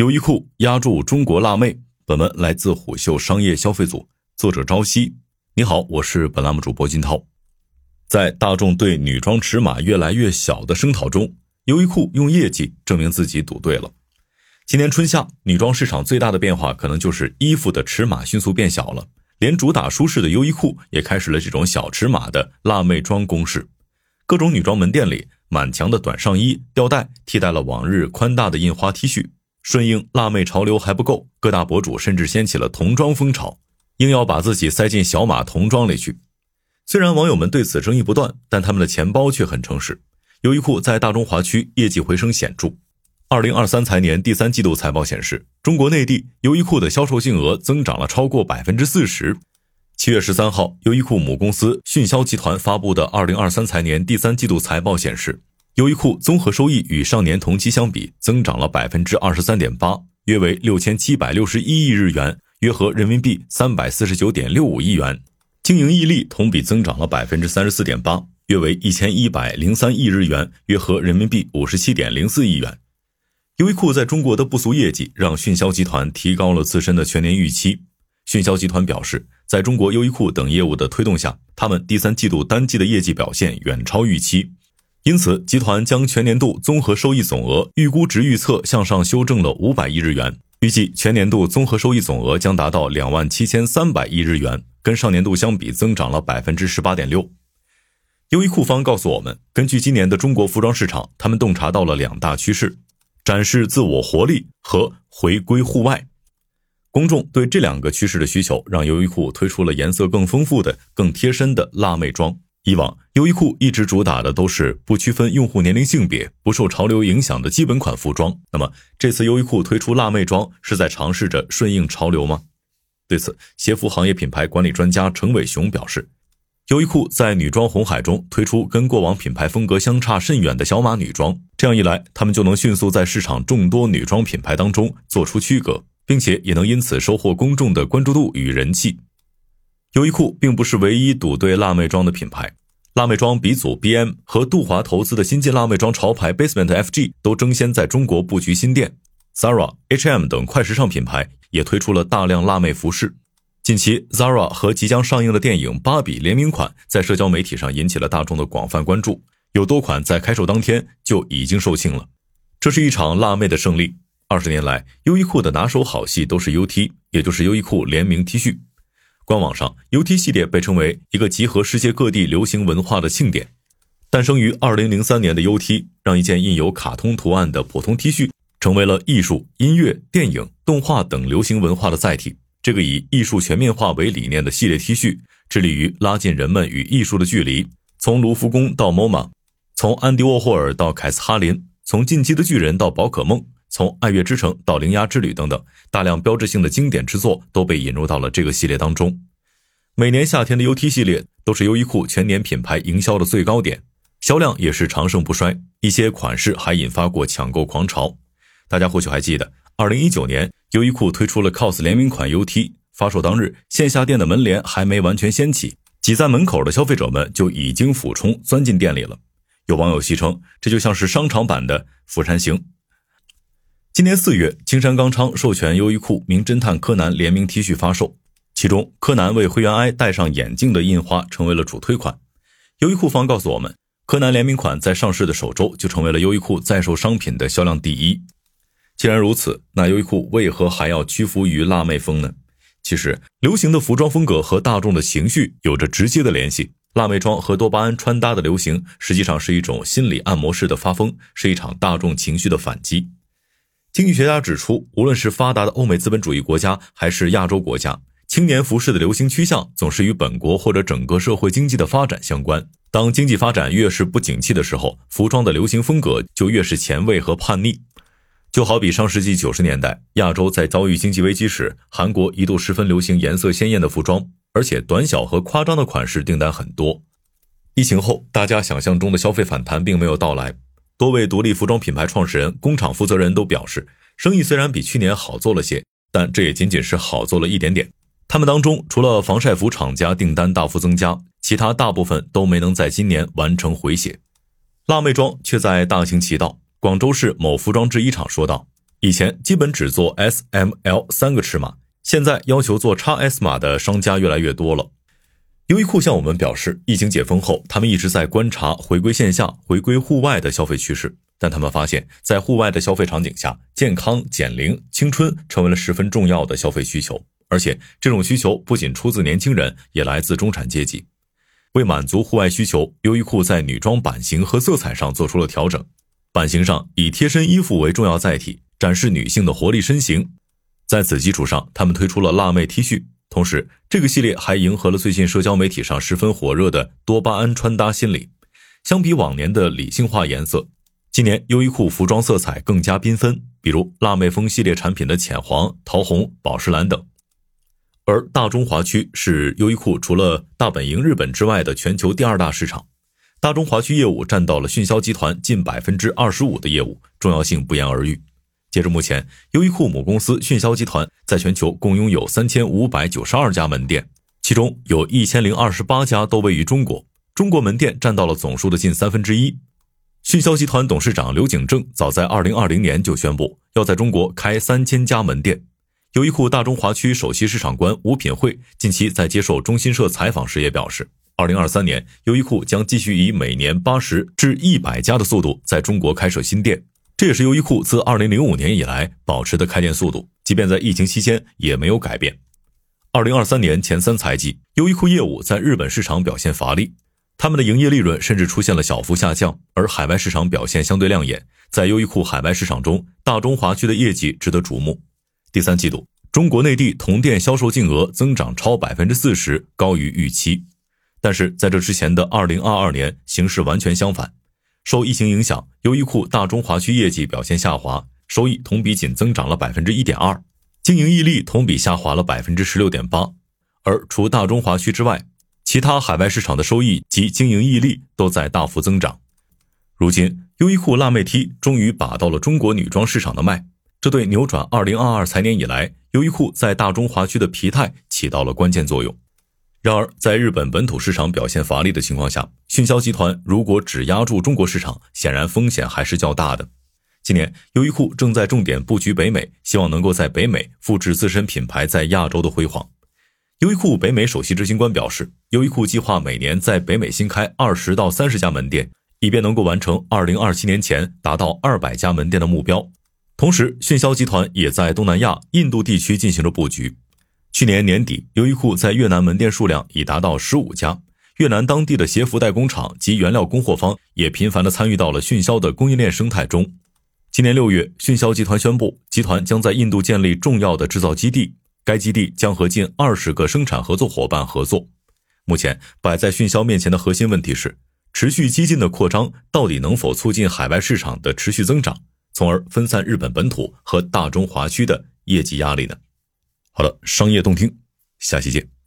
优衣库压住中国辣妹。本文来自虎嗅商业消费组，作者朝夕。你好，我是本栏目主播金涛。在大众对女装尺码越来越小的声讨中，优衣库用业绩证明自己赌对了。今年春夏，女装市场最大的变化可能就是衣服的尺码迅速变小了。连主打舒适的优衣库也开始了这种小尺码的辣妹装攻势。各种女装门店里，满墙的短上衣、吊带替代了往日宽大的印花 T 恤。顺应辣妹潮流还不够，各大博主甚至掀起了童装风潮，硬要把自己塞进小码童装里去。虽然网友们对此争议不断，但他们的钱包却很诚实。优衣库在大中华区业绩回升显著。二零二三财年第三季度财报显示，中国内地优衣库的销售净额增长了超过百分之四十。七月十三号，优衣库母公司迅销集团发布的二零二三财年第三季度财报显示。优衣库综合收益与上年同期相比增长了百分之二十三点八，约为六千七百六十一亿日元，约合人民币三百四十九点六五亿元。经营溢利同比增长了百分之三十四点八，约为一千一百零三亿日元，约合人民币五十七点零四亿元。优衣库在中国的不俗业绩让迅销集团提高了自身的全年预期。迅销集团表示，在中国优衣库等业务的推动下，他们第三季度单季的业绩表现远超预期。因此，集团将全年度综合收益总额预估值预测向上修正了五百亿日元，预计全年度综合收益总额将达到两万七千三百亿日元，跟上年度相比增长了百分之十八点六。优衣库方告诉我们，根据今年的中国服装市场，他们洞察到了两大趋势：展示自我活力和回归户外。公众对这两个趋势的需求，让优衣库推出了颜色更丰富的、更贴身的辣妹装。以往，优衣库一直主打的都是不区分用户年龄性别、不受潮流影响的基本款服装。那么，这次优衣库推出辣妹装，是在尝试着顺应潮流吗？对此，鞋服行业品牌管理专家程伟雄表示，优衣库在女装红海中推出跟过往品牌风格相差甚远的小码女装，这样一来，他们就能迅速在市场众多女装品牌当中做出区隔，并且也能因此收获公众的关注度与人气。优衣库并不是唯一赌对辣妹装的品牌，辣妹装鼻祖 BM 和杜华投资的新晋辣妹装潮牌 Basement FG 都争先在中国布局新店。Zara、H&M 等快时尚品牌也推出了大量辣妹服饰。近期，Zara 和即将上映的电影《芭比》联名款在社交媒体上引起了大众的广泛关注，有多款在开售当天就已经售罄了。这是一场辣妹的胜利。二十年来，优衣库的拿手好戏都是 UT，也就是优衣库联名 T 恤。官网上，UT 系列被称为一个集合世界各地流行文化的庆典。诞生于2003年的 UT，让一件印有卡通图案的普通 T 恤成为了艺术、音乐、电影、动画等流行文化的载体。这个以艺术全面化为理念的系列 T 恤，致力于拉近人们与艺术的距离。从卢浮宫到 MoMA，从安迪沃霍尔到凯斯哈林，从进击的巨人到宝可梦。从爱乐之城到铃芽之旅等等，大量标志性的经典之作都被引入到了这个系列当中。每年夏天的 UT 系列都是优衣库全年品牌营销的最高点，销量也是长盛不衰。一些款式还引发过抢购狂潮。大家或许还记得，二零一九年优衣库推出了 COS 联名款 UT，发售当日，线下店的门帘还没完全掀起，挤在门口的消费者们就已经俯冲钻进店里了。有网友戏称，这就像是商场版的《釜山行》。今年四月，青山刚昌授权优衣库《名侦探柯南》联名 T 恤发售，其中柯南为灰原哀戴上眼镜的印花成为了主推款。优衣库方告诉我们，柯南联名款在上市的首周就成为了优衣库在售商品的销量第一。既然如此，那优衣库为何还要屈服于辣妹风呢？其实，流行的服装风格和大众的情绪有着直接的联系。辣妹装和多巴胺穿搭的流行，实际上是一种心理按摩式的发疯，是一场大众情绪的反击。经济学家指出，无论是发达的欧美资本主义国家，还是亚洲国家，青年服饰的流行趋向总是与本国或者整个社会经济的发展相关。当经济发展越是不景气的时候，服装的流行风格就越是前卫和叛逆。就好比上世纪九十年代，亚洲在遭遇经济危机时，韩国一度十分流行颜色鲜艳的服装，而且短小和夸张的款式订单很多。疫情后，大家想象中的消费反弹并没有到来。多位独立服装品牌创始人、工厂负责人都表示，生意虽然比去年好做了些，但这也仅仅是好做了一点点。他们当中，除了防晒服厂家订单大幅增加，其他大部分都没能在今年完成回血。辣妹装却在大行其道。广州市某服装制衣厂说道：“以前基本只做 S、M、L 三个尺码，现在要求做 x S 码的商家越来越多了。优衣库向我们表示，疫情解封后，他们一直在观察回归线下、回归户外的消费趋势。但他们发现，在户外的消费场景下，健康、减龄、青春成为了十分重要的消费需求，而且这种需求不仅出自年轻人，也来自中产阶级。为满足户外需求，优衣库在女装版型和色彩上做出了调整。版型上以贴身衣服为重要载体，展示女性的活力身形。在此基础上，他们推出了辣妹 T 恤。同时，这个系列还迎合了最近社交媒体上十分火热的多巴胺穿搭心理。相比往年的理性化颜色，今年优衣库服装色彩更加缤纷，比如辣妹风系列产品的浅黄、桃红、宝石蓝等。而大中华区是优衣库除了大本营日本之外的全球第二大市场，大中华区业务占到了迅销集团近百分之二十五的业务，重要性不言而喻。截至目前，优衣库母公司迅销集团在全球共拥有三千五百九十二家门店，其中有一千零二十八家都位于中国，中国门店占到了总数的近三分之一。迅销集团董事长刘景正早在二零二零年就宣布要在中国开三千家门店。优衣库大中华区首席市场官吴品惠近期在接受中新社采访时也表示，二零二三年优衣库将继续以每年八十至一百家的速度在中国开设新店。这也是优衣库自二零零五年以来保持的开店速度，即便在疫情期间也没有改变。二零二三年前三财季，优衣库业务在日本市场表现乏力，他们的营业利润甚至出现了小幅下降，而海外市场表现相对亮眼。在优衣库海外市场中，大中华区的业绩值得瞩目。第三季度，中国内地同店销售净额增长超百分之四十，高于预期。但是在这之前的二零二二年，形势完全相反。受疫情影响，优衣库大中华区业绩表现下滑，收益同比仅增长了百分之一点二，经营溢利同比下滑了百分之十六点八。而除大中华区之外，其他海外市场的收益及经营溢利都在大幅增长。如今，优衣库辣妹 T 终于把到了中国女装市场的脉，这对扭转二零二二财年以来优衣库在大中华区的疲态起到了关键作用。然而，在日本本土市场表现乏力的情况下，迅销集团如果只压住中国市场，显然风险还是较大的。今年，优衣库正在重点布局北美，希望能够在北美复制自身品牌在亚洲的辉煌。优衣库北美首席执行官表示，优衣库计划每年在北美新开二十到三十家门店，以便能够完成二零二七年前达到二百家门店的目标。同时，迅销集团也在东南亚、印度地区进行着布局。去年年底，优衣库在越南门店数量已达到十五家。越南当地的鞋服代工厂及原料供货方也频繁地参与到了迅销的供应链生态中。今年六月，迅销集团宣布，集团将在印度建立重要的制造基地，该基地将和近二十个生产合作伙伴合作。目前摆在迅销面前的核心问题是，持续激进的扩张到底能否促进海外市场的持续增长，从而分散日本本土和大中华区的业绩压力呢？好的，商业动听，下期见。